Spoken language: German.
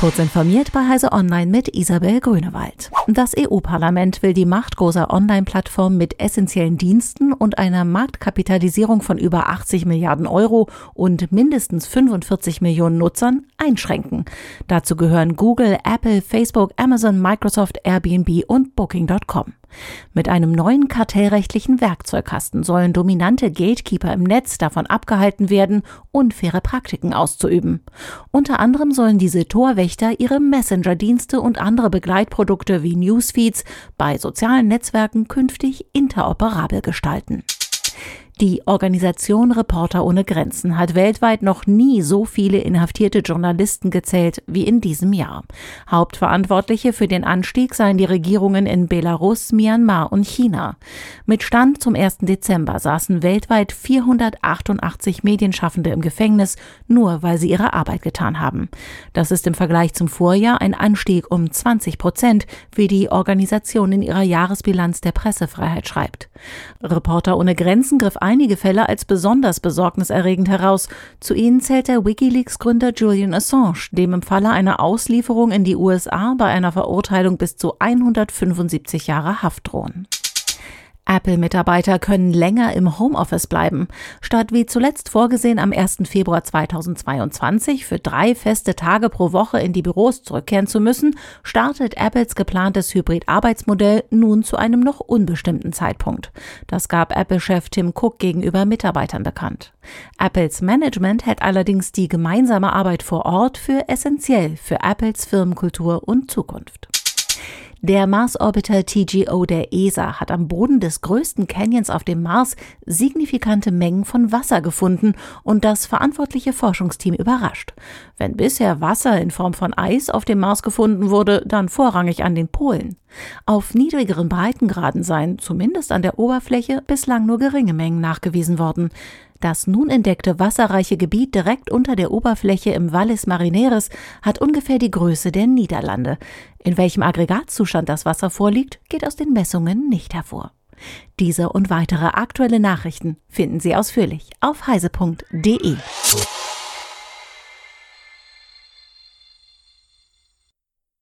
Kurz informiert bei Heise Online mit Isabel Grünewald. Das EU-Parlament will die Macht großer Online-Plattformen mit essentiellen Diensten und einer Marktkapitalisierung von über 80 Milliarden Euro und mindestens 45 Millionen Nutzern einschränken. Dazu gehören Google, Apple, Facebook, Amazon, Microsoft, Airbnb und Booking.com. Mit einem neuen kartellrechtlichen Werkzeugkasten sollen dominante Gatekeeper im Netz davon abgehalten werden, unfaire Praktiken auszuüben. Unter anderem sollen diese Torwächter ihre Messenger-Dienste und andere Begleitprodukte wie Newsfeeds bei sozialen Netzwerken künftig interoperabel gestalten. Die Organisation Reporter ohne Grenzen hat weltweit noch nie so viele inhaftierte Journalisten gezählt wie in diesem Jahr. Hauptverantwortliche für den Anstieg seien die Regierungen in Belarus, Myanmar und China. Mit Stand zum 1. Dezember saßen weltweit 488 Medienschaffende im Gefängnis, nur weil sie ihre Arbeit getan haben. Das ist im Vergleich zum Vorjahr ein Anstieg um 20 Prozent, wie die Organisation in ihrer Jahresbilanz der Pressefreiheit schreibt. Reporter ohne Grenzen griff einige Fälle als besonders besorgniserregend heraus. Zu ihnen zählt der Wikileaks-Gründer Julian Assange, dem im Falle einer Auslieferung in die USA bei einer Verurteilung bis zu 175 Jahre Haft drohen. Apple-Mitarbeiter können länger im Homeoffice bleiben. Statt wie zuletzt vorgesehen am 1. Februar 2022 für drei feste Tage pro Woche in die Büros zurückkehren zu müssen, startet Apples geplantes Hybrid-Arbeitsmodell nun zu einem noch unbestimmten Zeitpunkt. Das gab Apple-Chef Tim Cook gegenüber Mitarbeitern bekannt. Apples Management hält allerdings die gemeinsame Arbeit vor Ort für essentiell für Apples Firmenkultur und Zukunft. Der Mars-Orbiter TGO der ESA hat am Boden des größten Canyons auf dem Mars signifikante Mengen von Wasser gefunden und das verantwortliche Forschungsteam überrascht. Wenn bisher Wasser in Form von Eis auf dem Mars gefunden wurde, dann vorrangig an den Polen. Auf niedrigeren Breitengraden seien, zumindest an der Oberfläche, bislang nur geringe Mengen nachgewiesen worden. Das nun entdeckte wasserreiche Gebiet direkt unter der Oberfläche im Valles Marineris hat ungefähr die Größe der Niederlande. In welchem Aggregatzustand das Wasser vorliegt, geht aus den Messungen nicht hervor. Diese und weitere aktuelle Nachrichten finden Sie ausführlich auf heise.de.